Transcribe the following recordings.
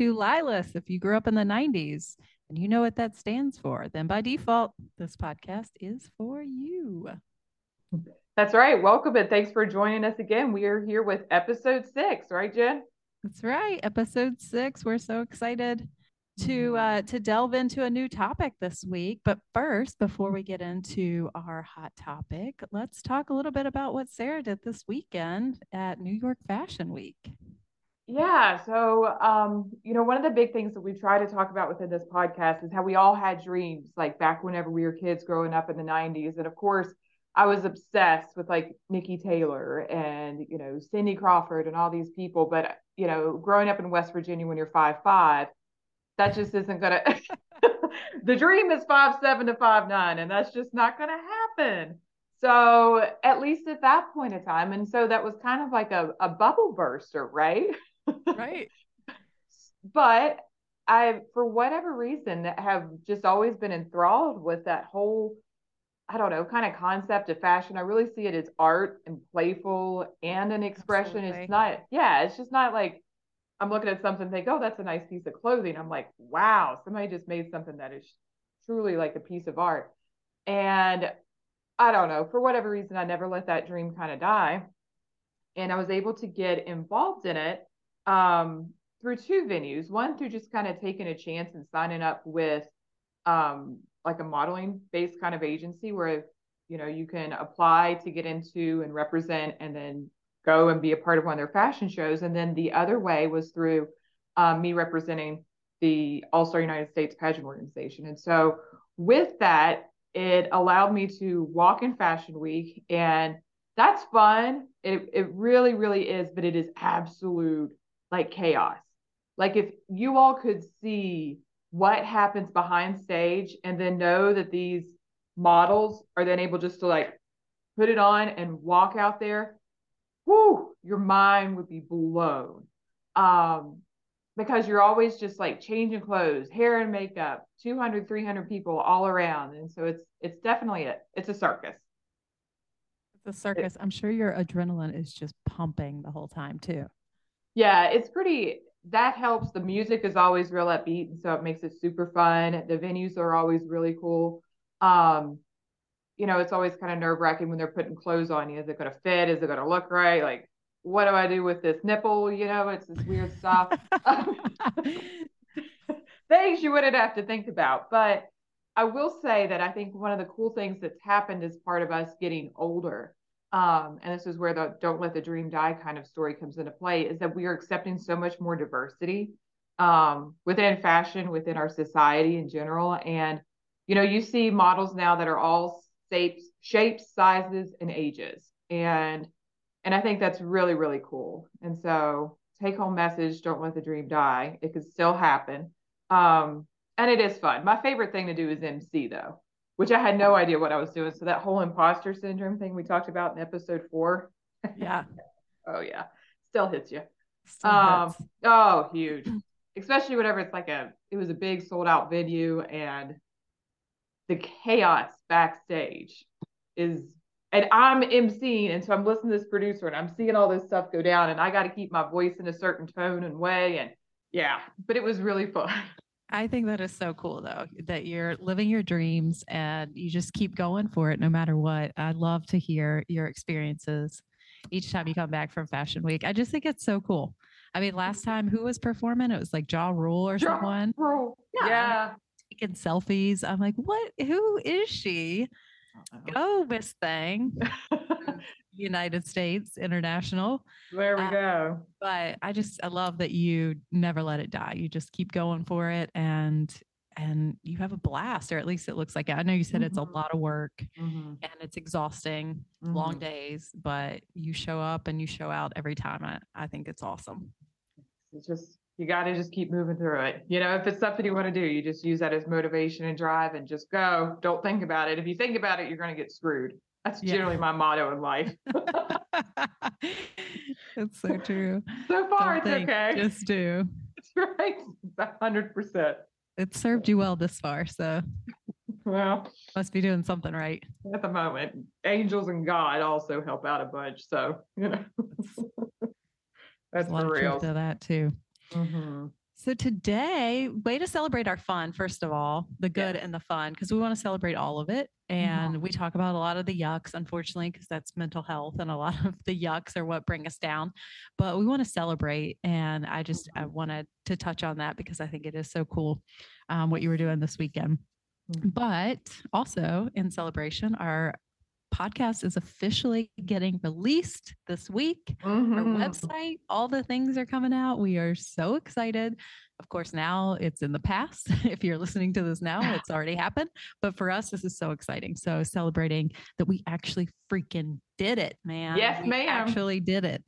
To LYLAS. If you grew up in the 90s and you know what that stands for, then by default, this podcast is for you. That's right. Welcome and thanks for joining us again. We are here with episode six, right, Jen? That's right. Episode six. We're so excited to uh, to delve into a new topic this week. But first, before we get into our hot topic, let's talk a little bit about what Sarah did this weekend at New York Fashion Week. Yeah. So, um, you know, one of the big things that we try to talk about within this podcast is how we all had dreams, like back whenever we were kids growing up in the 90s. And of course, I was obsessed with like Niki Taylor and, you know, Cindy Crawford and all these people. But, you know, growing up in West Virginia when you're five five, that just isn't gonna the dream is five seven to five nine, and that's just not gonna happen. So at least at that point in time, and so that was kind of like a, a bubble burster, right? Right. but I, for whatever reason, have just always been enthralled with that whole, I don't know, kind of concept of fashion. I really see it as art and playful and an expression. Absolutely. It's not, yeah, it's just not like I'm looking at something and think, oh, that's a nice piece of clothing. I'm like, wow, somebody just made something that is truly like a piece of art. And I don't know, for whatever reason, I never let that dream kind of die. And I was able to get involved in it um, through two venues. One through just kind of taking a chance and signing up with um, like a modeling based kind of agency where you know you can apply to get into and represent and then go and be a part of one of their fashion shows. And then the other way was through um, me representing the All Star United States Pageant Organization. And so with that, it allowed me to walk in Fashion Week, and that's fun. It it really really is, but it is absolute like chaos. Like if you all could see what happens behind stage and then know that these models are then able just to like put it on and walk out there whoo, your mind would be blown. Um, because you're always just like changing clothes, hair and makeup, 200, 300 people all around. And so it's, it's definitely it. It's a circus. It's a circus. I'm sure your adrenaline is just pumping the whole time too. Yeah, it's pretty, that helps. The music is always real upbeat. And so it makes it super fun. The venues are always really cool. Um, you know, it's always kind of nerve wracking when they're putting clothes on you. Is it going to fit? Is it going to look right? Like, what do I do with this nipple? You know, it's this weird stuff. things you wouldn't have to think about. But I will say that I think one of the cool things that's happened as part of us getting older, um, and this is where the don't let the dream die kind of story comes into play, is that we are accepting so much more diversity um, within fashion, within our society in general. And, you know, you see models now that are all shapes, shapes, sizes, and ages. And and I think that's really, really cool. And so take home message, don't let the dream die. It could still happen. Um, and it is fun. My favorite thing to do is MC though, which I had no idea what I was doing. So that whole imposter syndrome thing we talked about in episode four. Yeah. oh yeah. Still hits you. Still um, hits. oh, huge. Especially whenever it's like a it was a big sold out venue and the chaos backstage is and I'm emceeing, and so I'm listening to this producer, and I'm seeing all this stuff go down, and I got to keep my voice in a certain tone and way, and yeah, but it was really fun. I think that is so cool though, that you're living your dreams and you just keep going for it no matter what. I'd love to hear your experiences each time you come back from Fashion Week. I just think it's so cool. I mean, last time who was performing? It was like Ja Rule or Ja someone Rule. Yeah. Yeah. taking selfies. I'm like, what? Who is she? Go, oh, Miss Thing, United States International. there we Uh, go. But I just I love that you never let it die. You just keep going for it and and you have a blast, or at least it looks like it. I know you said it's a Mhm. lot of work Mhm. and it's exhausting, long Mhm. days, but you show up and you show out every time. I, I think it's awesome. It's just you got to just keep moving through it. You know, if it's something you want to do, you just use that as motivation and drive, and just go. Don't think about it. If you think about it, you're going to get screwed. That's Yeah. generally my motto in life. it's so true. so far, Don't it's think, okay. Just do. It's right. Hundred percent. It served you well this far, so Well, must be doing something right. at the moment, angels and God also help out a bunch. So you know, that's lot for of real. to that too. Mm-hmm. So today, way to celebrate our fun, first of all, the good yeah. and the fun, because we want to celebrate all of it. And mm-hmm. we talk about a lot of the yucks, unfortunately, because that's mental health and a lot of the yucks are what bring us down. But we want to celebrate. And I just I mm-hmm. wanted to touch on that because I think it is so cool um, what you were doing this weekend. Mm-hmm. But also in celebration, our podcast is officially getting released this week. Mm-hmm. Our website, all the things are coming out. We are so excited. Of course, now it's in the past. if you're listening to this now, it's already happened. But for us, this is so exciting. So celebrating that we actually freaking did it, man. Yes, we ma'am. Actually did it.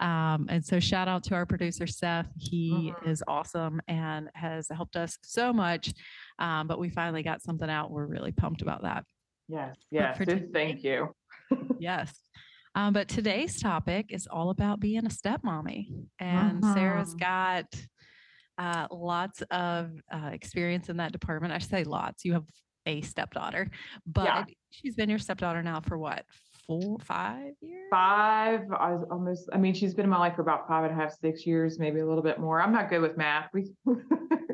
Um, and so shout out to our producer Seth. He mm-hmm. is awesome and has helped us so much. Um, but we finally got something out. We're really pumped about that. Yes, yes. Thank you. yes. Um, but today's topic is all about being a stepmommy. And uh-huh. Sarah's got uh, lots of uh, experience in that department. I say lots. You have a stepdaughter, but yeah. she's been your stepdaughter now for what? Four, five years? Five. I was almost, I mean, she's been in my life for about five and a half, six years, maybe a little bit more. I'm not good with math. We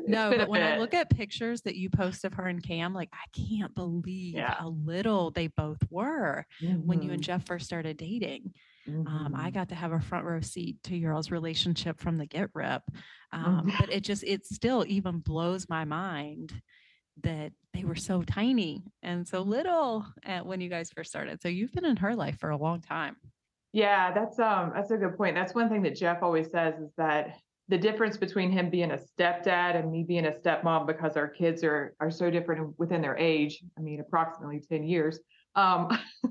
no, but when I look at pictures that you post of her and Cam, like I can't believe yeah. how little they both were mm-hmm. when you and mm-hmm. Jeff first started dating. Mm-hmm. Um, I mm-hmm. got to have a front row seat to your all's relationship from the get rip. Um, mm-hmm. But it just, it still even blows my mind that they were so tiny and so little at, when you guys first started. So you've been in her life for a long time. Yeah, that's um that's a good point. That's one thing that Jeff always says is that the difference between him being a stepdad and me being a stepmom because our kids are are so different within their age i mean approximately 10 years um,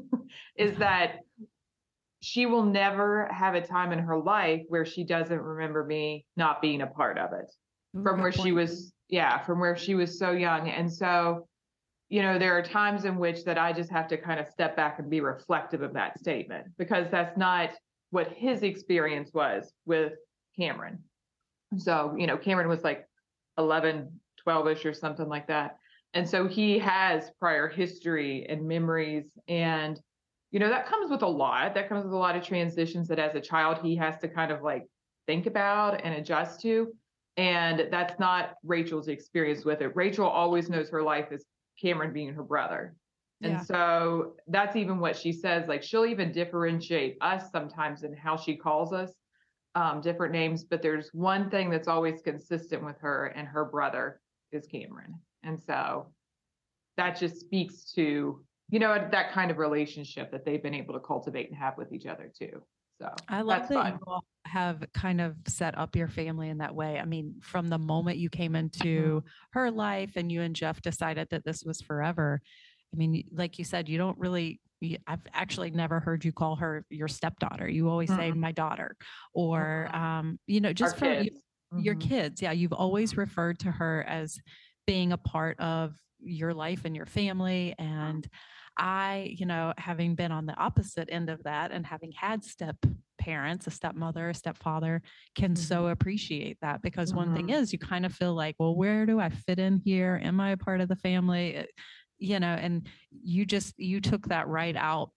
is that she will never have a time in her life where she doesn't remember me not being a part of it Ooh, from where point. she was yeah from where she was so young and so you know there are times in which that i just have to kind of step back and be reflective of that statement because that's not what his experience was with cameron so, you know, Cameron was like 11, 12 ish or something like that. And so he has prior history and memories. And, you know, that comes with a lot. That comes with a lot of transitions that as a child he has to kind of like think about and adjust to. And that's not Rachel's experience with it. Rachel always knows her life is Cameron being her brother. And yeah. so that's even what she says. Like she'll even differentiate us sometimes in how she calls us um, different names, but there's one thing that's always consistent with her, and her brother is Cameron. And so that just speaks to, you know, that kind of relationship that they've been able to cultivate and have with each other too. So I love that fun. you all have kind of set up your family in that way. I mean, from the moment you came into mm-hmm. her life and you and Jeff decided that this was forever. I mean, like you said, you don't really I've actually never heard you call her your stepdaughter. You always mm-hmm. say my daughter, or mm-hmm. um, you know, just for you, mm-hmm. your kids. Yeah, you've always mm-hmm. referred to her as being a part of your life and your family. And I, you know, having been on the opposite end of that and having had step parents, a stepmother, a stepfather, can so mm-hmm. appreciate that because one thing mm-hmm. is you kind of feel like, well, where do I fit in here? Am I a part of the family? you know, and you just, you took that right out,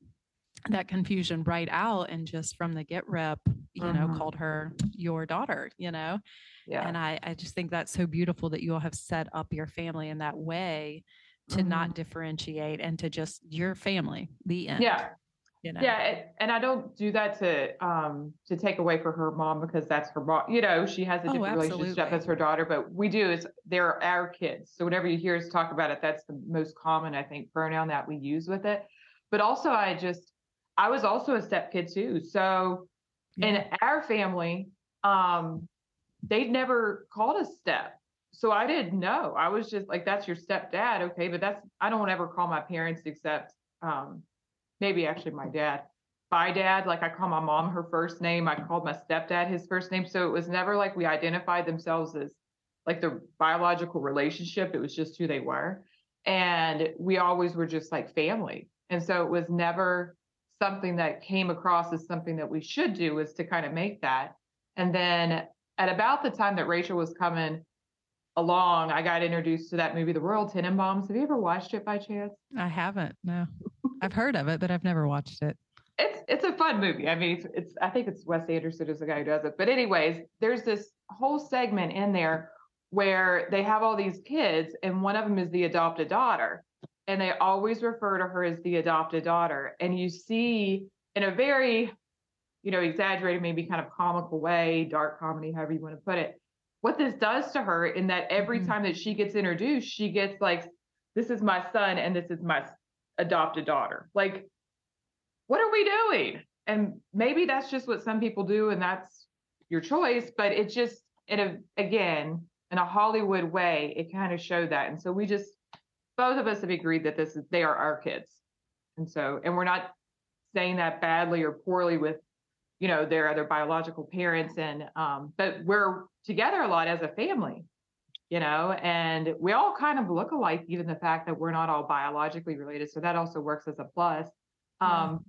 that confusion right out and just from the get rep, you know, mm-hmm. called her your daughter, you know? Yeah. And I, I just think that's so beautiful that you all have set up your family in that way to mm-hmm. not differentiate and to just your family, the end. Yeah. You know? Yeah, and I don't do that to um to take away for her mom because that's her mom. You know, she has a oh, different oh, relationship as her daughter, but we do is they're our kids. So whenever you hear us talk about it, that's the most common I think pronoun that we use with it. But also, I just I was also a step kid too. So yeah. in our family, um, they'd never called us step. So I didn't know. I was just like, that's your stepdad, okay, but that's I don't ever call my parents except um maybe actually my dad. By dad like i call my mom her first name. I called my stepdad his first name. So it was never like we identified themselves as like the biological relationship. It was just who they were. And we always were just like family. And so it was never something that came across as something that we should do is to kind of make that. And then at about the time that rachel was coming along i got introduced to that movie the royal tenenbaums have you ever watched it by chance i haven't no I've heard of it, but I've never watched it. it's it's a fun movie. I mean, it's, it's I think it's Wes Anderson is the guy who does it. But anyways, there's this whole segment in there where they have all these kids, and one of them is the adopted daughter, and they always refer to her as the adopted daughter. And you see in a very, you know, exaggerated, maybe kind of comical way, dark comedy, however you want to put it, what this does to her in that every Mhm. time that she gets introduced, she gets like, this is my son and this is my adopted daughter. Like, what are we doing? And maybe that's just what some people do and that's your choice, but it just, in a, again, in a Hollywood way, it kind of showed that. And so we just, both of us have agreed that this is, they are our kids. And so, and we're not saying that badly or poorly with, you know, their other biological parents. And, um, but we're together a lot as a family, you know, and we all kind of look alike, even the fact that we're not all biologically related. So that also works as a plus. Um,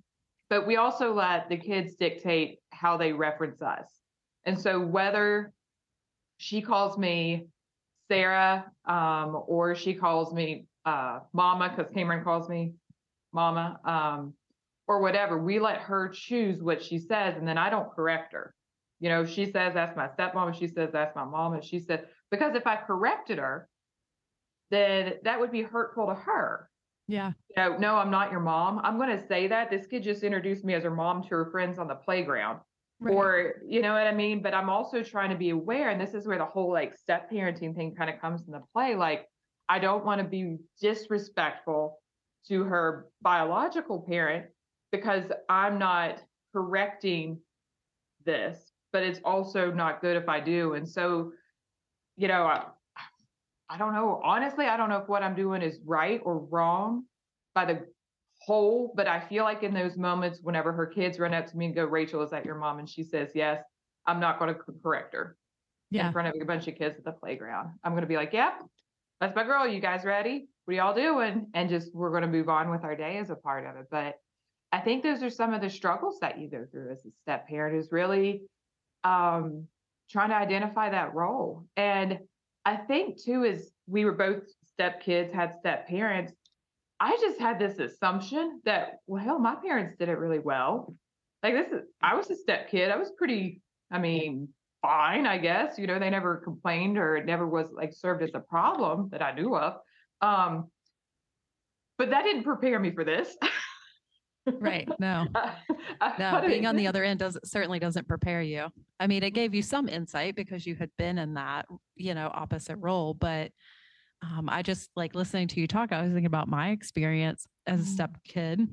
but we also let the kids dictate how they reference us. And so whether she calls me Sarah, um, or she calls me uh, Mama, because Cameron calls me Mama, um, or whatever, we let her choose what she says, and then I don't correct her. You know, she says that's my stepmom, and she says that's my mom, and she said because if I corrected her, then that would be hurtful to her Yeah. you know, no, I'm not your mom. I'm going to say that this kid just introduced me as her mom to her friends on the playground, Right. or you know what I mean. But I'm also trying to be aware, and this is where the whole like step parenting thing kind of comes into play. Like, I don't want to be disrespectful to her biological parent because I'm not correcting this, but it's also not good if I do. And so, you know, I, I don't know. Honestly, I don't know if what I'm doing is right or wrong by the whole, but I feel like in those moments, whenever her kids run up to me and go, Rachel, is that your mom? And she says, yes, I'm not going to correct her Yeah. in front of a bunch of kids at the playground. I'm going to be like, yep, that's my girl. You guys ready? What are y'all doing? And just, we're going to move on with our day as a part of it. But I think those are some of the struggles that you go through as a step parent is really um, trying to identify that role. And I think too is we were both step kids, had step parents. I just had this assumption that, well, hell, my parents did it really well. Like this is, I was a step kid. I was pretty, I mean, fine, I guess. You know, they never complained or it never was like served as a problem that I knew of. Um, but that didn't prepare me for this. Right. No. No, being on the other end does certainly doesn't prepare you. I mean, it gave you some insight because you had been in that, you know, opposite role. But um, I just like listening to you talk. I was thinking about my experience as a Mhm. step kid.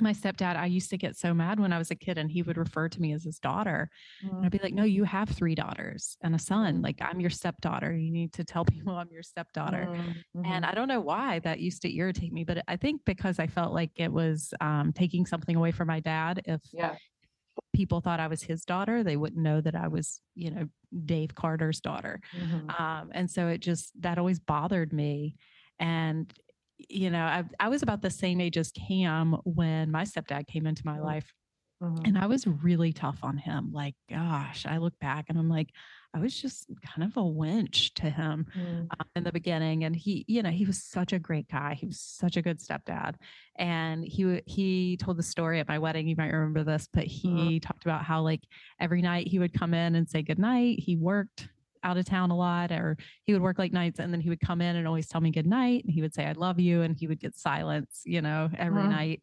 My stepdad, I used to get so mad when I was a kid, and he would refer to me as his daughter. And I'd be like, "No, you have three daughters and a son. Mhm. Like, I'm your stepdaughter. You need to tell people I'm your stepdaughter." Mhm, And mhm. I don't know why that used to irritate me, but I think because I felt like it was um, taking something away from my dad. If yeah. people thought I was his daughter, they wouldn't know that I was, you know, Dave Carter's daughter. Mhm. Um, and so it just, that always bothered me. And, you know, I, I was about the same age as Cam when my stepdad came into my Mhm. life. Mhm. And I was really tough on him. Like, gosh, I look back and I'm like, I was just kind of a wench to him Mhm. um, in the beginning and he you know he was such a great guy he was such a good stepdad and he he told the story at my wedding you might remember this but he talked about how like every night he would come in and say good night he worked out of town a lot or he would work late nights and then he would come in and always tell me good night and he would say i love you and he would get silence you know every Mhm. night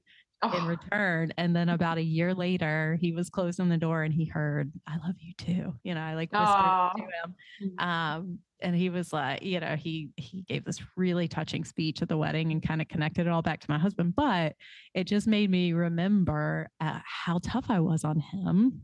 in Oh, return. And then about a year later, he was closing the door and he heard, I love you too. You know, I like whispered Aw. to him. Um, and he was like, you know, he he gave this really touching speech at the wedding and kind of connected it all back to my husband. But it just made me remember uh, how tough I was on him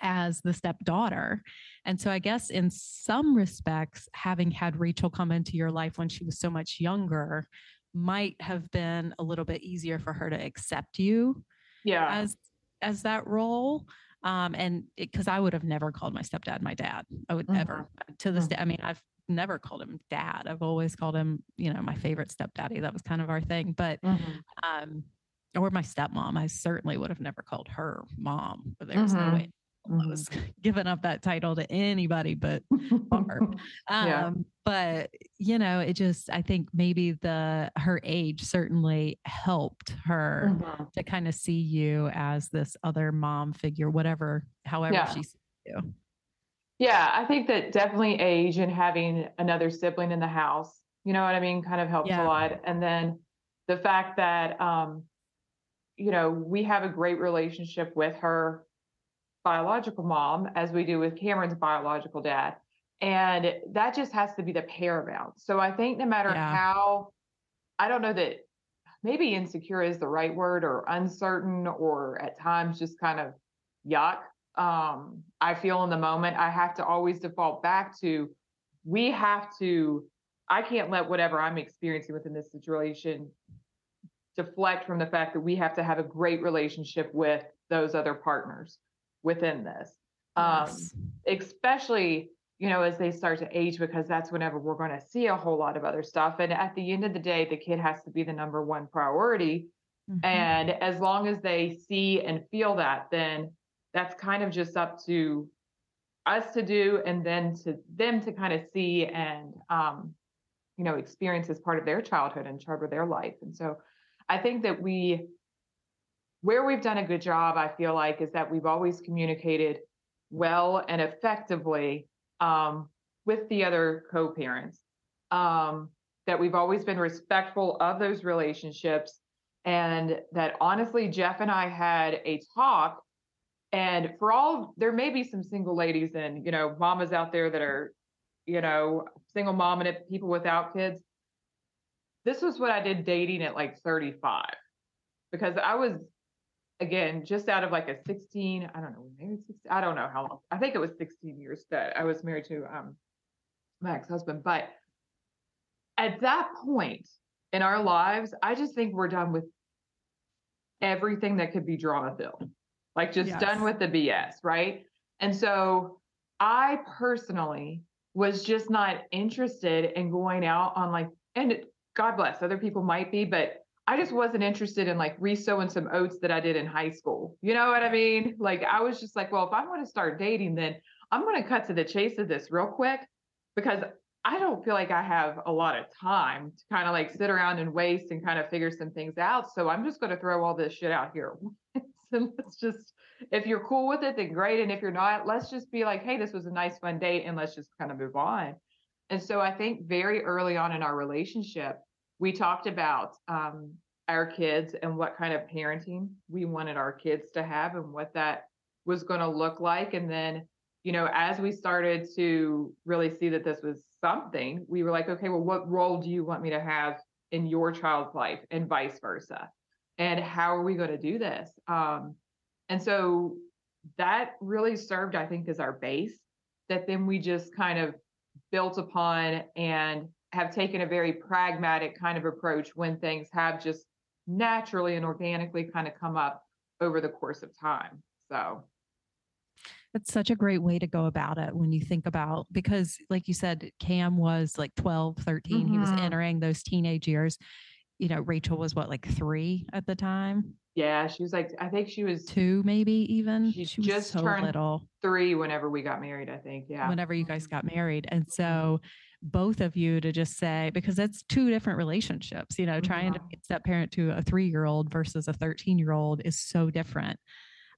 as the stepdaughter. And so I guess in some respects, having had Rachel come into your life when she was so much younger might have been a little bit easier for her to accept you yeah. as as that role. Um, and because I would have never called my stepdad my dad. I would Mhm. never to this Mhm. day. I mean, I've never called him dad. I've always called him, you know, my favorite stepdaddy. That was kind of our thing. But Mhm. um, or my stepmom. I certainly would have never called her mom, but there was no Mhm. way almost given up that title to anybody but Barb. Yeah. Um, but you know, it just I think maybe the her age certainly helped her Mhm. to kind of see you as this other mom figure, whatever, however Yeah. she sees you. Yeah, I think that definitely age and having another sibling in the house, you know what I mean, kind of helps Yeah. a lot. And then the fact that, um, you know, we have a great relationship with her biological mom as we do with Cameron's biological dad. And that just has to be the paramount. So I think no matter Yeah. how, I don't know that maybe insecure is the right word or uncertain or at times just kind of yuck um, I feel in the moment, I have to always default back to we have to, I can't let whatever I'm experiencing within this situation deflect from the fact that we have to have a great relationship with those other partners within this. Um, Yes. especially you know as they start to age because that's whenever we're going to see a whole lot of other stuff and at the end of the day the kid has to be the number one priority Mhm. and as long as they see and feel that, then that's kind of just up to us to do and then to them to kind of see and um, you know, experience as part of their childhood and part of their life. And so I think that we where we've done a good job, I feel like, is that we've always communicated well and effectively um, with the other co-parents. Um, that we've always been respectful of those relationships and that honestly jeff and i had a talk and for all there may be some single ladies and you know mamas out there that are you know single mom and people without kids this was what i did dating at like 35 because i was again just out of like a 16 i don't know maybe 16 i don't know how long i think it was 16 years that i was married to um my ex-husband but at that point in our lives, I just think we're done with everything that could be drama filled, like just Yes. done with the BS, right? And so I personally was just not interested in going out on like, and God bless, other people might be, but I just wasn't interested in like resowing some oats that I did in high school. You know what I mean? Like I was just like, well, if I'm going to start dating, then I'm going to cut to the chase of this real quick because I don't feel like I have a lot of time to kind of like sit around and waste and kind of figure some things out. So I'm just going to throw all this shit out here. so let's just, if you're cool with it, then great. And if you're not, let's just be like, hey, this was a nice, fun date and let's just kind of move on. And so I think very early on in our relationship, we talked about um, our kids and what kind of parenting we wanted our kids to have and what that was going to look like. And then you know, as we started to really see that this was something, we were like, okay, well, what role do you want me to have in your child's life and vice versa? And how are we going to do this? Um, and so that really served, I think, as our base that then we just kind of built upon and have taken a very pragmatic kind of approach when things have just naturally and organically kind of come up over the course of time. So It's such a great way to go about it when you think about because like you said Cam was like 12, 13, he was Mhm. entering those teenage years. You know, Rachel was what like 3 at the time, yeah, she was like, I think she was 2 maybe even. She She was just so turned little three whenever we got married, I think. Yeah. whenever you guys got married. And so both of you to just say because that's two different relationships, you know, trying to Mhm. be a step parent to a 3-year-old versus a 13-year-old is so different.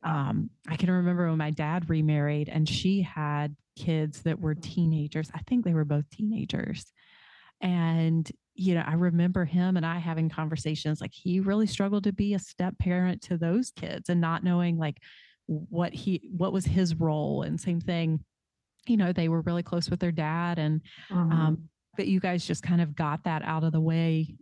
Um, I can remember when my dad remarried and she had kids that were teenagers. I think they were both teenagers. And, you know, I remember him and I having conversations like he really struggled to be a step parent to those kids and not knowing like what he what was his role and same thing you know they were really close with their dad and Mhm. um but you guys just kind of got that out of the way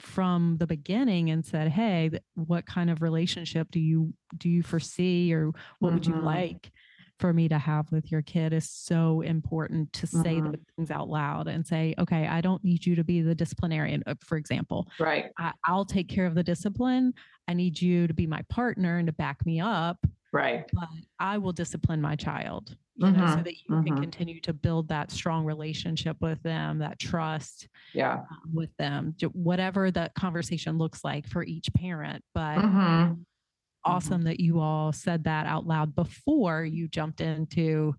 from the beginning and said hey what kind of relationship do you do you foresee or what would you Mhm. like for me to have with your kid is so important to say Mhm. those things out loud and say okay i don't need you to be the disciplinarian uh, for example right. I, i'll take care of the discipline i need you to be my partner and to back me up Right. but I will discipline my child, you know, so Mhm, that you can mhm. continue to build that strong relationship with them, that trust Yeah. um, with them, whatever that conversation looks like for each parent. But Mhm. awesome that you all said that out loud before you jumped into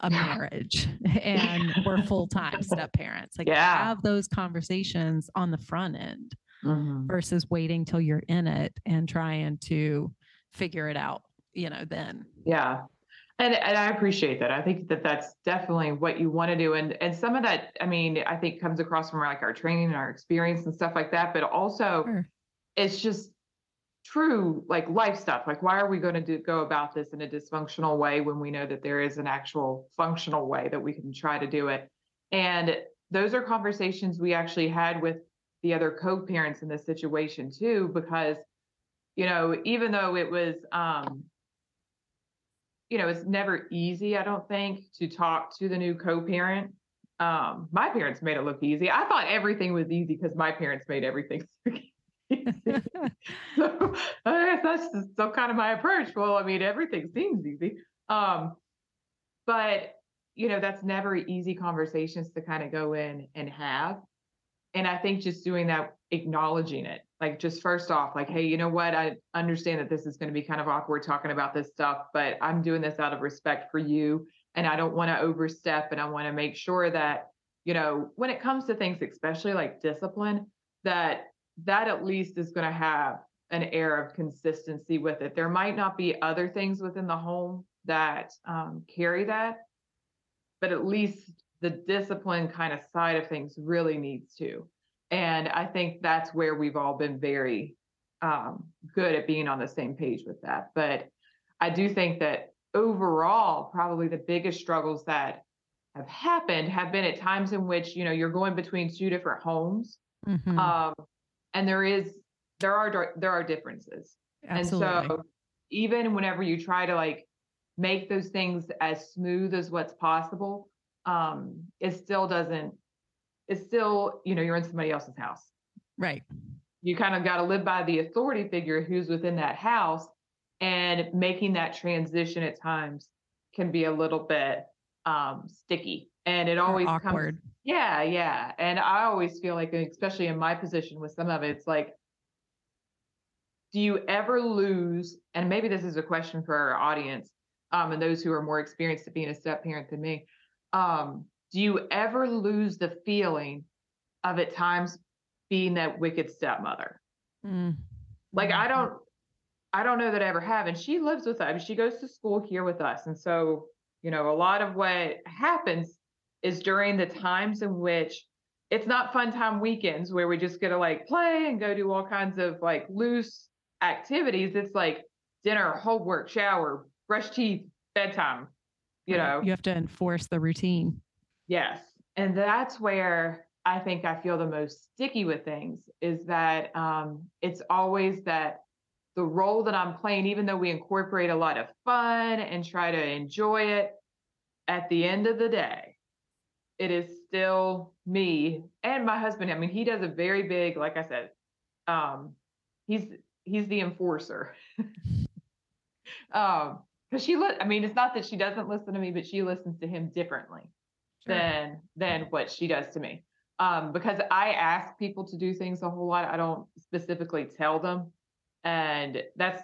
a marriage and we're full-time step parents. Like Yeah. have those conversations on the front end Mhm. versus waiting till you're in it and trying to figure it out, you know, then. Yeah. And and I appreciate that. I think that that's definitely what you want to do. And and some of that, I mean, I think comes across from like our training and our experience and stuff like that. But also, Sure. it's just true like life stuff. Like, why are we going to do go about this in a dysfunctional way when we know that there is an actual functional way that we can try to do it? And those are conversations we actually had with the other co-parents in this situation too, because you know, even though it was um you know, it's never easy, I don't think, to talk to the new co-parent. Um, my parents made it look easy. I thought everything was easy because my parents made everything so easy. so I guess that's just still kind of my approach. Well, I mean, everything seems easy. Um, but you know, that's never easy conversations to kind of go in and have. And I think just doing that, acknowledging it, like just first off, like, hey, you know what? I understand that this is going to be kind of awkward talking about this stuff, but I'm doing this out of respect for you. And I don't want to overstep. And I want to make sure that, you know, when it comes to things, especially like discipline, that that at least is going to have an air of consistency with it. There might not be other things within the home that um, carry that, but at least the discipline kind of side of things really needs to. And I think that's where we've all been very um, good at being on the same page with that. But I do think that overall, probably the biggest struggles that have happened have been at times in which you know you're going between two different homes, Mhm. um, and there is there are there are differences. Absolutely. And so even whenever you try to like make those things as smooth as what's possible, um, it still doesn't, it's still, you know, you're in somebody else's house. right. You kind of got to live by the authority figure who's within that house and making that transition at times can be a little bit um, sticky. And it Or always awkward. comes yeah, yeah. And I always feel like, especially in my position with some of it, it's like, do you ever lose? And maybe this is a question for our audience um, and those who are more experienced at being a step parent than me. Um, do you ever lose the feeling of at times being that wicked stepmother? Mm. Like I Mhm. don't, I don't know that I ever have. And she lives with us. She goes to school here with us, and so you know, a lot of what happens is during the times in which it's not fun time weekends where we just get to like play and go do all kinds of like loose activities. It's like dinner, homework, shower, brush teeth, bedtime. You know, you have to enforce the routine. Yes. And that's where I think I feel the most sticky with things is that um, it's always that the role that I'm playing, even though we incorporate a lot of fun and try to enjoy it, at the end of the day, it is still me and my husband. I mean, he does a very big, like I said, um, he's he's the enforcer. um, because she li- I mean, it's not that she doesn't listen to me, but she listens to him differently Sure. than than what she does to me. Um, because I ask people to do things a whole lot. I don't specifically tell them. And that's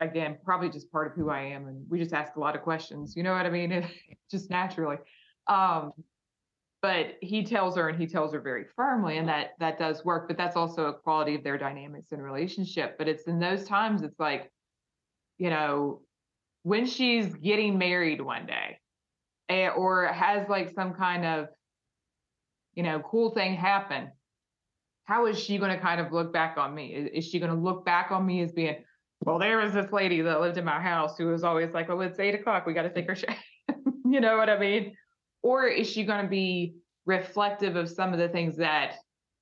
again probably just part of who I am. And we just ask a lot of questions. You know what I mean? just naturally. Um, but he tells her and he tells her very firmly, and that that does work. But that's also a quality of their dynamics and relationship. But it's in those times it's like, you know, when she's getting married one day Eh, or has like some kind of you know cool thing happen how is she going to kind of look back on me is, is she going to look back on me as being well there was this lady that lived in my house who was always like well it's eight o'clock we got to take her shower you know what i mean or is she going to be reflective of some of the things that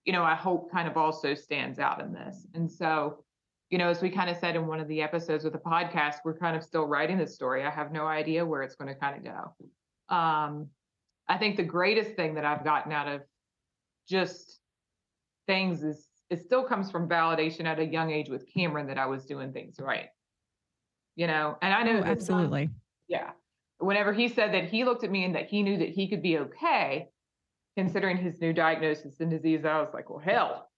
you know i hope kind of also stands out in this and so you know, as we kind of said in one of the episodes with the podcast, we're kind of still writing this story. I have no idea where it's going to kind of go. Um, I think the greatest thing that I've gotten out of just things is it still comes from validation at a young age with Cameron that I was doing things right. You know, and I know Oh, absolutely. yeah. Whenever he said that he looked at me and that he knew that he could be okay, considering his new diagnosis and disease, I was like, well, hell,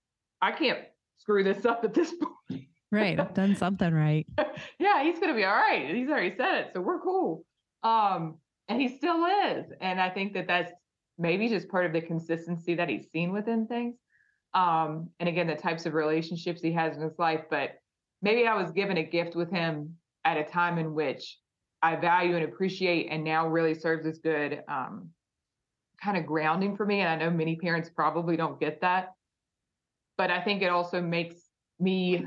I can't screw this up at this point. right. I've done something right. yeah, he's gonna be all right. He's already said it, so we're cool. Um, and he still is. And I think that that's maybe just part of the consistency that he's seen within things. Um, and again, the types of relationships he has in his life. But maybe I was given a gift with him at a time in which I value and appreciate, and now really serves as good um, kind of grounding for me. And I know many parents probably don't get that, but I think it also makes me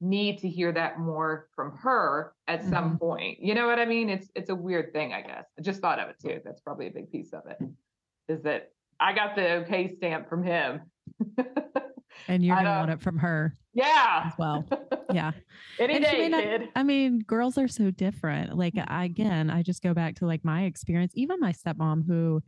need to hear that more from her at mm-hmm. some point. You know what I mean? It's it's a weird thing, I guess. I just thought of it too. That's probably a big piece of it. Is that I got the okay stamp from him. and you're gonna want it from her. Yeah. As well. Yeah. Any and day, not, kid. I mean, girls are so different. Like I, again, I just go back to like my experience, even my stepmom who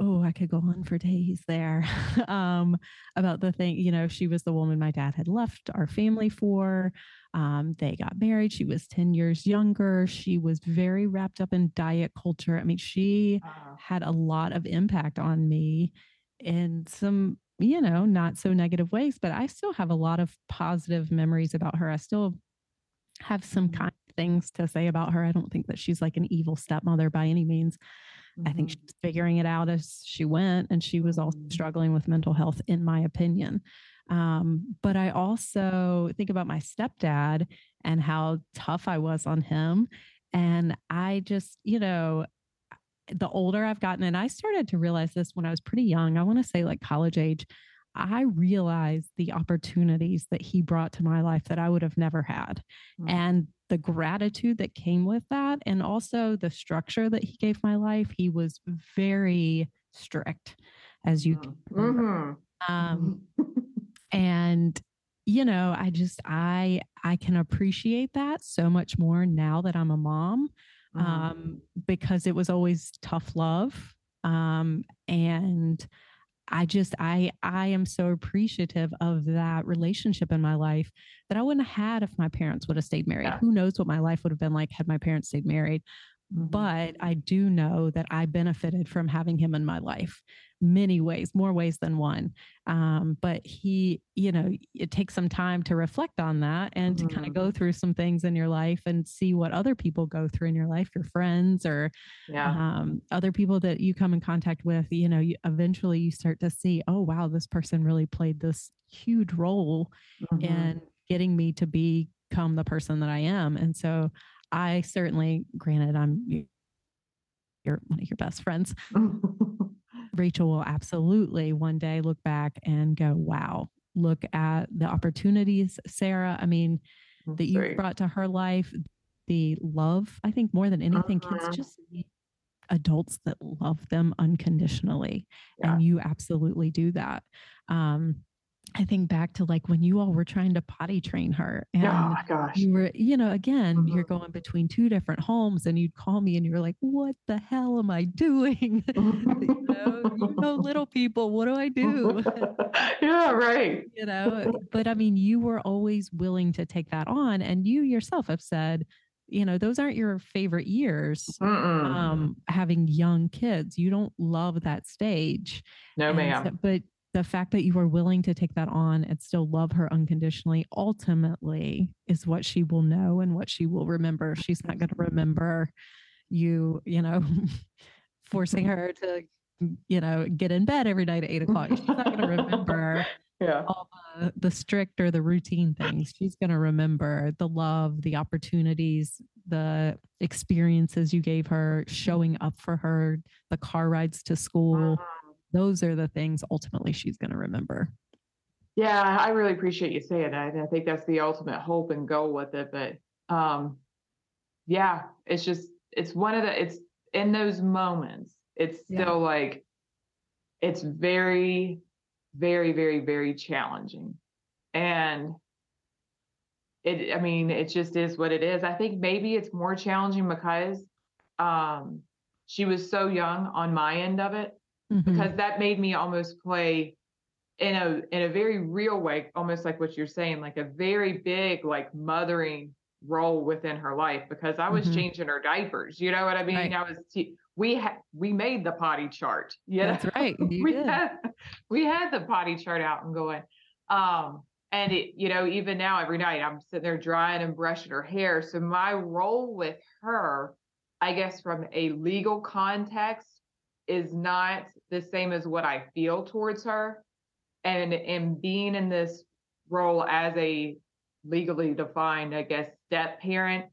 oh, I could go on for days there um, about the thing. You know, she was the woman my dad had left our family for. Um, they got married. She was 10 years younger. She was very wrapped up in diet culture. I mean, she had a lot of impact on me in some, you know, not so negative ways, but I still have a lot of positive memories about her. I still have some mm-hmm. kind of things to say about her. I don't think that she's like an evil stepmother by any means. Mm-hmm. I think mm-hmm. she's figuring it out as she went, and she was also mm-hmm. struggling with mental health, in my opinion. Um, but I also think about my stepdad and how tough I was on him. And I just, you know, the older I've gotten, and I started to realize this when I was pretty young, I want to say like college age, I realized the opportunities that he brought to my life that I would have never had. Mm-hmm. And the gratitude that came with that and also the structure that he gave my life he was very strict as you mm-hmm. mm-hmm. um, and you know i just i i can appreciate that so much more now that i'm a mom mm-hmm. um, because it was always tough love um, and I just I I am so appreciative of that relationship in my life that I wouldn't have had if my parents would have stayed married. Yeah. Who knows what my life would have been like had my parents stayed married. Mm-hmm. But I do know that I benefited from having him in my life many ways, more ways than one. Um, but he, you know, it takes some time to reflect on that and mm-hmm. to kind of go through some things in your life and see what other people go through in your life, your friends or yeah. um, other people that you come in contact with. You know, you, eventually you start to see, oh, wow, this person really played this huge role mm-hmm. in getting me to become the person that I am. And so I certainly, granted, I'm you're one of your best friends. Rachel will absolutely one day look back and go, wow, look at the opportunities, Sarah. I mean, that you brought to her life, the love, I think more than anything, uh-huh. kids just need adults that love them unconditionally. Yeah. And you absolutely do that. Um, I think back to like when you all were trying to potty train her and oh my gosh. you were, you know, again, mm-hmm. you're going between two different homes and you'd call me and you're like, what the hell am I doing? you, know, you know, little people, what do I do? yeah, right. you know, but I mean, you were always willing to take that on. And you yourself have said, you know, those aren't your favorite years um, having young kids. You don't love that stage. No, and ma'am. So, but the fact that you are willing to take that on and still love her unconditionally ultimately is what she will know and what she will remember. She's not going to remember you, you know, forcing her to, you know, get in bed every night at eight o'clock. She's not going to remember yeah. all the, the strict or the routine things. She's going to remember the love, the opportunities, the experiences you gave her, showing up for her, the car rides to school. Uh-huh those are the things ultimately she's going to remember. Yeah, I really appreciate you saying that. I think that's the ultimate hope and goal with it. But um, yeah, it's just it's one of the it's in those moments. It's still yeah. like it's very, very, very, very challenging, and it. I mean, it just is what it is. I think maybe it's more challenging because um, she was so young on my end of it mm-hmm. because that made me almost play in a in a very real way, almost like what you're saying, like a very big like mothering role within her life because I was mm-hmm. changing her diapers. You know what I mean? Right. I was t- we had we made the potty chart. Yeah, that's right. we did. had we had the potty chart out and going. Um, And it, you know, even now every night I'm sitting there drying and brushing her hair. So my role with her, I guess from a legal context, is not the same as what I feel towards her. And and being in this role as a legally defined, I guess, step parent,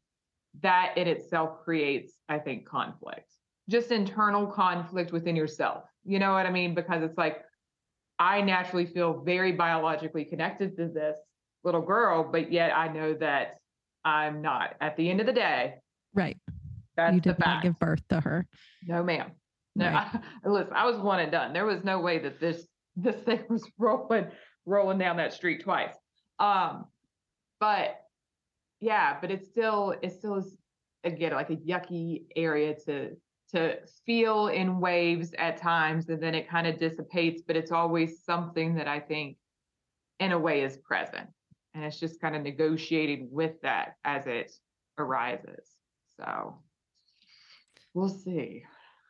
that in itself creates, I think, conflict. Just internal conflict within yourself. You know what I mean? Because it's like I naturally feel very biologically connected to this little girl, but yet I know that I'm not. At the end of the day, right? That's you did not give birth to her. No, ma'am. No, right. I, listen. I was one and done. There was no way that this this thing was rolling rolling down that street twice. Um, but yeah, but it's still it still is again like a yucky area to to feel in waves at times and then it kind of dissipates but it's always something that i think in a way is present and it's just kind of negotiated with that as it arises so we'll see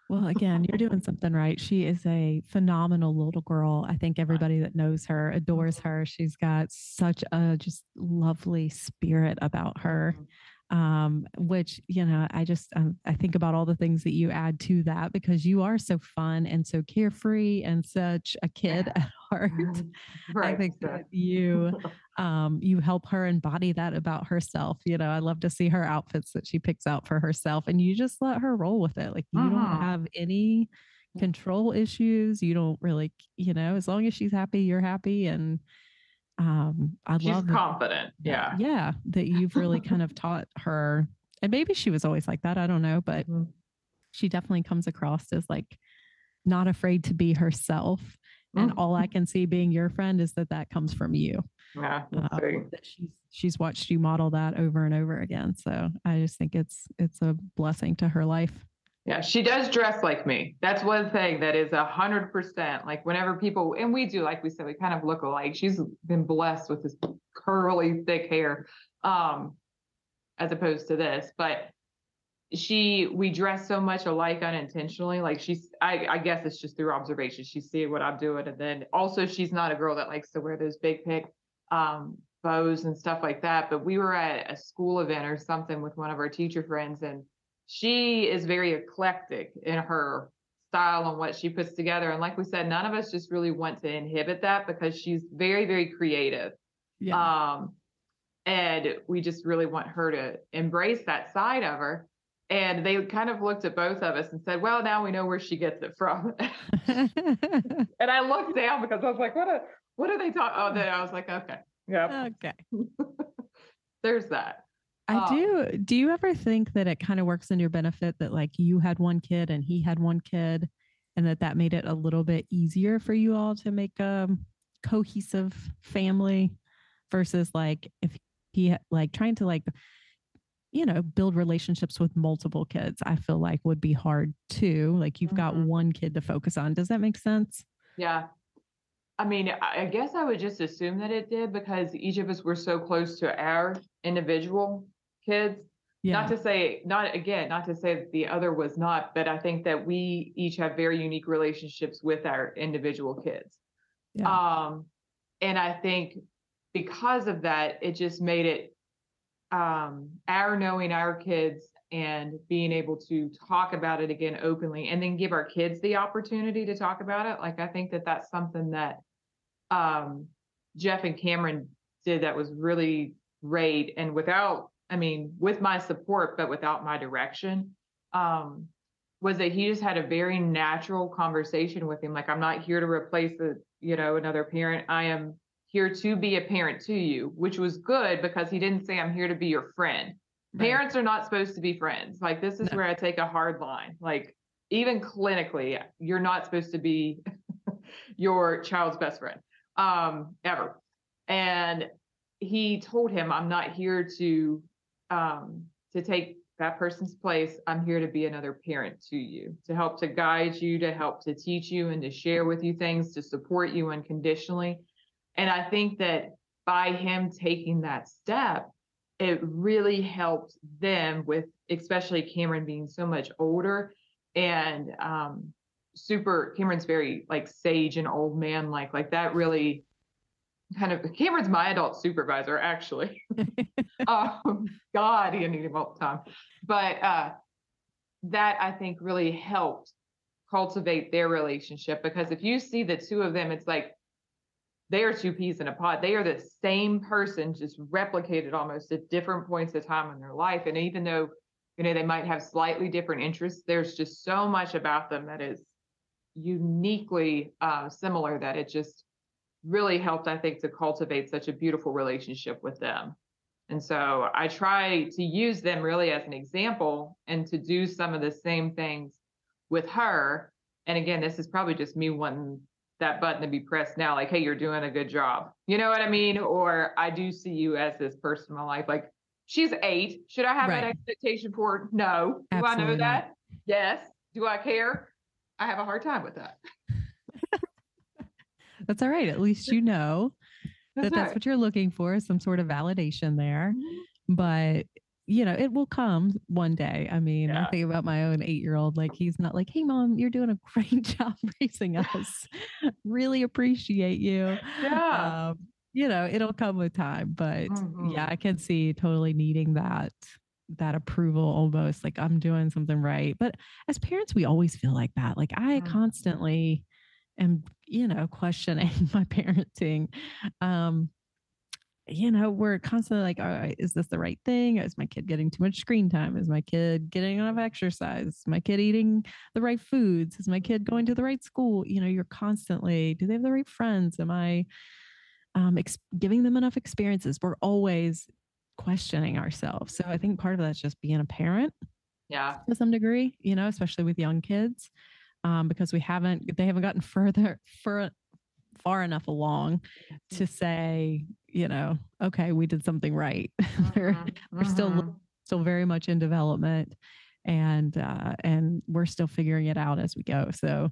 well again you're doing something right. She is a phenomenal little girl. I think everybody that knows her adores mm-hmm. her. She's got such a just lovely spirit about her. Mm-hmm um, which you know i just um, i think about all the things that you add to that because you are so fun and so carefree and such a kid at heart right. i think that you um, you help her embody that about herself you know i love to see her outfits that she picks out for herself and you just let her roll with it like you uh-huh. don't have any control issues you don't really you know as long as she's happy you're happy and um i She's love confident that, yeah yeah that you've really kind of taught her and maybe she was always like that i don't know but mm-hmm. she definitely comes across as like not afraid to be herself and mm-hmm. all i can see being your friend is that that comes from you yeah uh, she's she's watched you model that over and over again so i just think it's it's a blessing to her life yeah, she does dress like me. That's one thing that is a hundred percent. Like whenever people, and we do, like we said, we kind of look alike. She's been blessed with this curly, thick hair, um, as opposed to this. But she, we dress so much alike unintentionally. Like she's, I, I guess it's just through observation. She see what I'm doing, and then also she's not a girl that likes to wear those big pick um, bows and stuff like that. But we were at a school event or something with one of our teacher friends, and she is very eclectic in her style and what she puts together. And like we said, none of us just really want to inhibit that because she's very, very creative. Yeah. Um, and we just really want her to embrace that side of her. And they kind of looked at both of us and said, "Well, now we know where she gets it from." and I looked down because I was like, "What? A, what are they talking?" Oh, then I was like, "Okay, yeah, okay." There's that. I oh. do. Do you ever think that it kind of works in your benefit that like you had one kid and he had one kid and that that made it a little bit easier for you all to make a cohesive family versus like if he like trying to like you know build relationships with multiple kids i feel like would be hard too like you've mm-hmm. got one kid to focus on does that make sense yeah I mean, I guess I would just assume that it did because each of us were so close to our individual kids. Yeah. Not to say, not again, not to say the other was not, but I think that we each have very unique relationships with our individual kids. Yeah. Um, and I think because of that, it just made it um, our knowing our kids and being able to talk about it again openly and then give our kids the opportunity to talk about it. Like, I think that that's something that um, Jeff and Cameron did that was really great. And without I mean, with my support, but without my direction, um, was that he just had a very natural conversation with him. Like, I'm not here to replace a, you know, another parent. I am here to be a parent to you, which was good because he didn't say I'm here to be your friend. Right. Parents are not supposed to be friends. Like, this is no. where I take a hard line. Like, even clinically, you're not supposed to be your child's best friend um, ever. And he told him, I'm not here to um, to take that person's place. I'm here to be another parent to you, to help to guide you, to help to teach you, and to share with you things, to support you unconditionally. And I think that by him taking that step, it really helped them with, especially Cameron being so much older and um, super. Cameron's very like sage and old man like, like that really kind of Cameron's my adult supervisor, actually. um, God, he need him all the time. But uh, that I think really helped cultivate their relationship because if you see the two of them, it's like they are two peas in a pod. They are the same person, just replicated almost at different points of time in their life. And even though, you know, they might have slightly different interests, there's just so much about them that is uniquely uh, similar that it just really helped, I think, to cultivate such a beautiful relationship with them. And so I try to use them really as an example and to do some of the same things with her. And again, this is probably just me wanting that button to be pressed now, like, hey, you're doing a good job. You know what I mean? Or I do see you as this person in my life. Like, she's eight. Should I have right. an expectation for her? No. Do I know that? Yes. Do I care? I have a hard time with that. That's all right. At least you know that's that that's right. what you're looking for, some sort of validation there. Mm-hmm. But you know, it will come one day. I mean, yeah. I think about my own eight year old, like he's not like, Hey mom, you're doing a great job raising us. really appreciate you. Yeah. Um, you know, it'll come with time, but mm-hmm. yeah, I can see totally needing that that approval almost like I'm doing something right. But as parents, we always feel like that. Like I mm-hmm. constantly am, you know, questioning my parenting. Um, you know, we're constantly like, is this the right thing? Is my kid getting too much screen time? Is my kid getting enough exercise? Is my kid eating the right foods? Is my kid going to the right school? You know, you're constantly, do they have the right friends? Am I um, ex- giving them enough experiences? We're always questioning ourselves. So I think part of that's just being a parent. Yeah. To some degree, you know, especially with young kids. Um, because we haven't, they haven't gotten further, for, far enough along to mm-hmm. say, you know, okay, we did something right. they're, they're still mm-hmm. still very much in development, and uh, and we're still figuring it out as we go. So,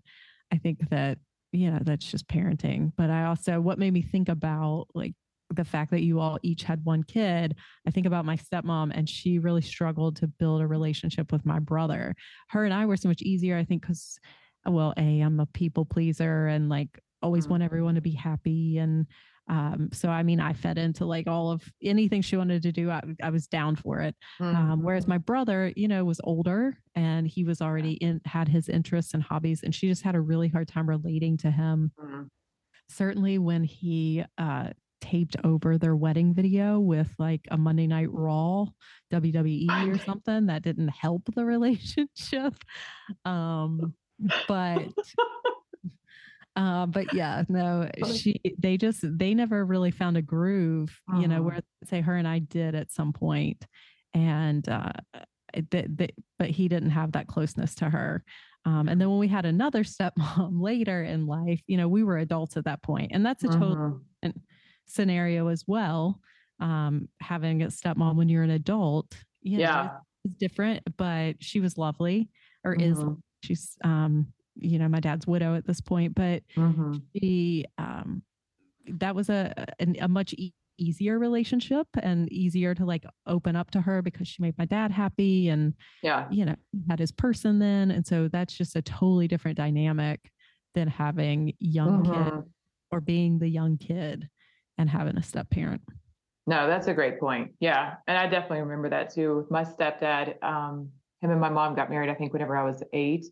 I think that you know that's just parenting. But I also what made me think about like the fact that you all each had one kid, I think about my stepmom, and she really struggled to build a relationship with my brother. Her and I were so much easier, I think, because, well, A, I'm a people pleaser and like always want everyone to be happy. And um, so, I mean, I fed into like all of anything she wanted to do, I, I was down for it. Mm-hmm. Um, whereas my brother, you know, was older and he was already in, had his interests and hobbies, and she just had a really hard time relating to him. Mm-hmm. Certainly, when he uh, taped over their wedding video with like a Monday Night Raw WWE or something that didn't help the relationship. Um, but uh, but yeah, no, she they just they never really found a groove, uh-huh. you know, uh-huh. where say her and I did at some point, and uh, they, but he didn't have that closeness to her. Um, and then when we had another stepmom later in life, you know, we were adults at that point, and that's a total uh-huh. scenario as well. Um, having a stepmom when you're an adult, you know, yeah, is different, but she was lovely, or uh-huh. is mm-hmm. She's um you know, my dad's widow at this point, but mm-hmm. she, um, that was a, a, a much e- easier relationship and easier to like open up to her because she made my dad happy and, yeah, you know, had his person then. And so that's just a totally different dynamic than having young mm-hmm. kid or being the young kid and having a step parent. No, that's a great point. Yeah. And I definitely remember that too. With my stepdad, um, him and my mom got married, I think, whenever I was eight.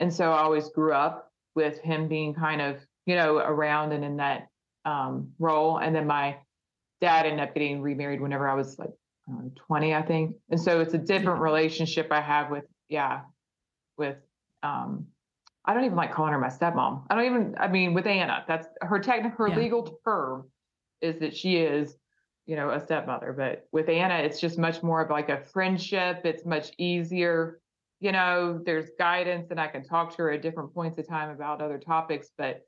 And so I always grew up with him being kind of, you know, around and in that um, role. And then my dad ended up getting remarried whenever I was like uh, 20, I think. And so it's a different relationship I have with, yeah, with, um, I don't even like calling her my stepmom. I don't even, I mean, with Anna, that's her technical, her yeah. legal term is that she is, you know, a stepmother. But with Anna, it's just much more of like a friendship. It's much easier you know, there's guidance and I can talk to her at different points of time about other topics. But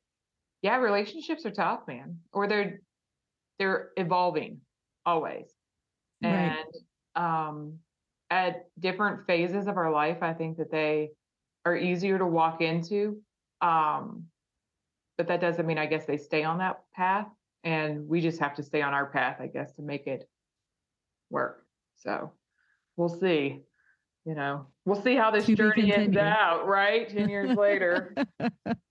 yeah, relationships are tough, man, or they're they're evolving always. Right. And um, at different phases of our life, I think that they are easier to walk into. Um, but that doesn't mean I guess they stay on that path. And we just have to stay on our path, I guess, to make it work. So we'll see. you know, we'll see how this To journey ends out, right? 10 years later.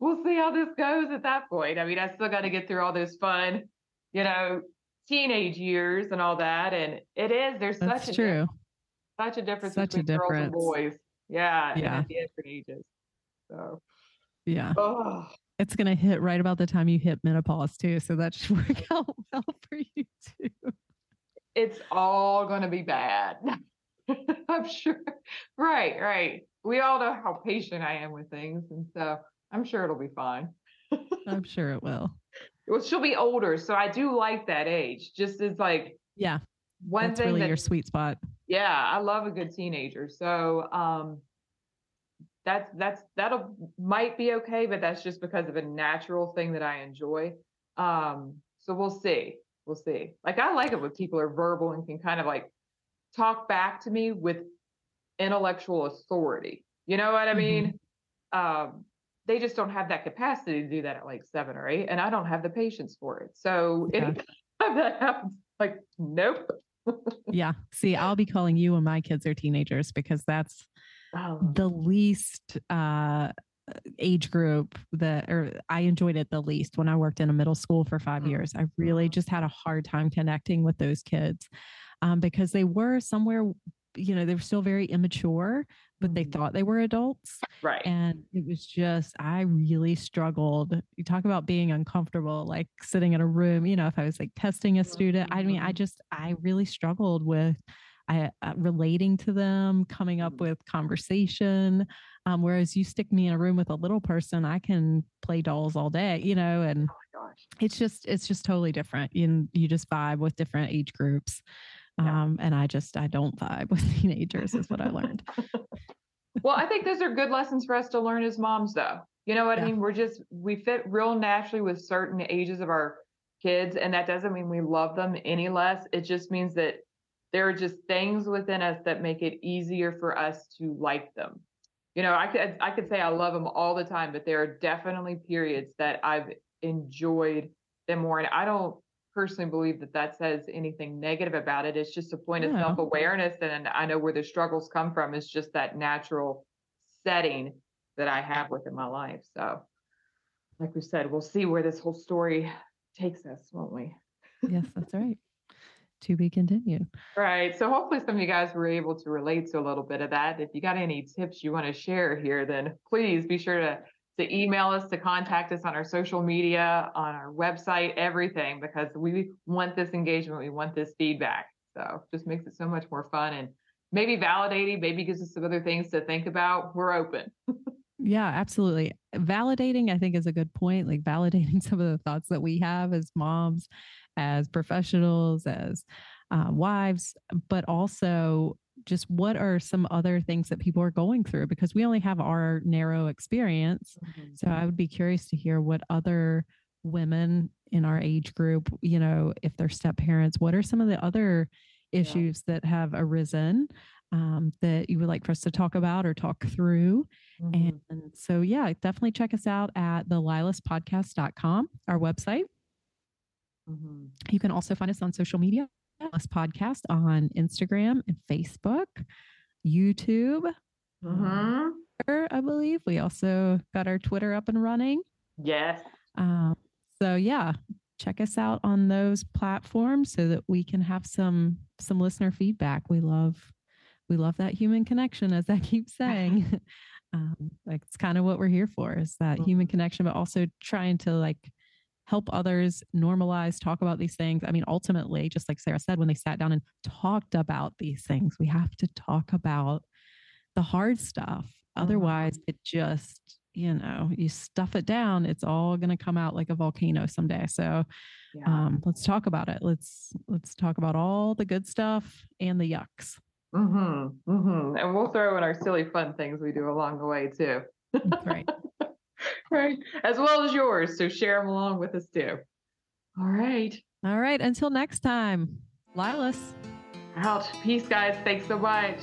we'll see how this goes at that point. I mean, I still got to get through all those fun, you know, teenage years and all that. And it is, there's That's such a true. such a difference Such a between girls and boys. Yeah, and Yeah. the different ages. So, Yeah. oh, It's going to hit right about the time you hit menopause, too. So that should work out well for you, too. it's all going to be bad. I'm sure. Right, right. We all know how patient I am with things, and so I'm sure it'll be fine. I'm sure it will. Well, she'll be older, so I do like that age. Just as like Yeah. one That's thing really that your sweet spot. yeah i love a good teenager so um that's that's that'll might be okay but that's just because of a natural thing that i enjoy. Um so we'll see we'll see. Like i like it when people are verbal and can kind of like talk back to me with intellectual authority. You know what i mean? Um they just don't have that capacity to do that at like seven or eight and i don't have the patience for it. So Yeah. that happens like nope. Yeah. See, I'll be calling you when my kids are teenagers because that's oh. the least uh age group that or I enjoyed it the least when I worked in a middle school for 5 Mm. years. I really Mhm. just had a hard time connecting with those kids. Um because they were somewhere you know, they were still very immature, but they Mhm. thought they were adults right and it was just I really struggled. You talk about being uncomfortable like sitting in a room, you know, if I was like testing a student, I mean, I just I really struggled with I, uh, relating to them, coming up Mhm. with conversation. Um, whereas you stick me in a room with a little person, I can play dolls all day, you know, and oh gosh it's just it's just totally different. You you just vibe with different age groups. Yeah. Um, and I just I don't vibe with teenagers is what I learned. well, I think those are good lessons for us to learn as moms, though. You know what I mean? We're just, we fit real naturally with certain ages of our kids. And that doesn't mean we love them any less. It just means that there are just things within us that make it easier for us to like them. You know, I could, I could say I love them all the time, but there are definitely periods that I've enjoyed them more. And I don't personally believe that that says anything negative about it. It's just a point of self awareness. And I know where the struggles come from is just that natural setting that I have within my life. So, like we said, we'll see where this whole story takes us, won't we? yes, that's right. To be continued. Right. So hopefully some of you guys were able to relate to a little bit of that. If you got any tips you want to share here, then please be sure to to email us, to contact us on our social media, on our website, everything, because we want this engagement, we want this feedback. So just makes it so much more fun and maybe validating, maybe gives us some other things to think about. We're open. Yeah, absolutely. Validating, I think, is a good point. Like validating some of the thoughts that we have as moms, as professionals, as uh, wives, but also just what are some other things that people are going through because we only have our narrow experience. So I would be curious to hear what other women in our age group, you know, if they're step parents, what are some of the other Yeah. issues that have arisen um, that you would like for us to talk about or talk through? Mhm. And so, yeah, definitely check us out at the lylaspodcast.com, our website. Mhm. You can also find us on social media, LYLAS Podcast on Instagram and Facebook, YouTube, Mhm. Twitter, I believe. We also got our Twitter up and running. Yes. Um, so yeah, check us out on those platforms so that we can have some some listener feedback. We love we love that human connection, as I keep saying. um, like it's kind of what we're here for is that human connection, but also trying to like help others normalize, talk about these things. I mean, ultimately, just like Sarah said, when they sat down and talked about these things, we have to talk about the hard stuff. Otherwise, it just, you know, you stuff it down, it's all going to come out like a volcano someday. So, Yeah. um, let's talk about it. Let's let's talk about all the good stuff and the yucks. Mm-hmm. Mm-hmm. And we'll throw in our silly fun things we do along the way too. Right. right. As well as yours. So share them along with us too. All right. All right. Until next time, LYLAS. Out. Peace, guys. Thanks so much.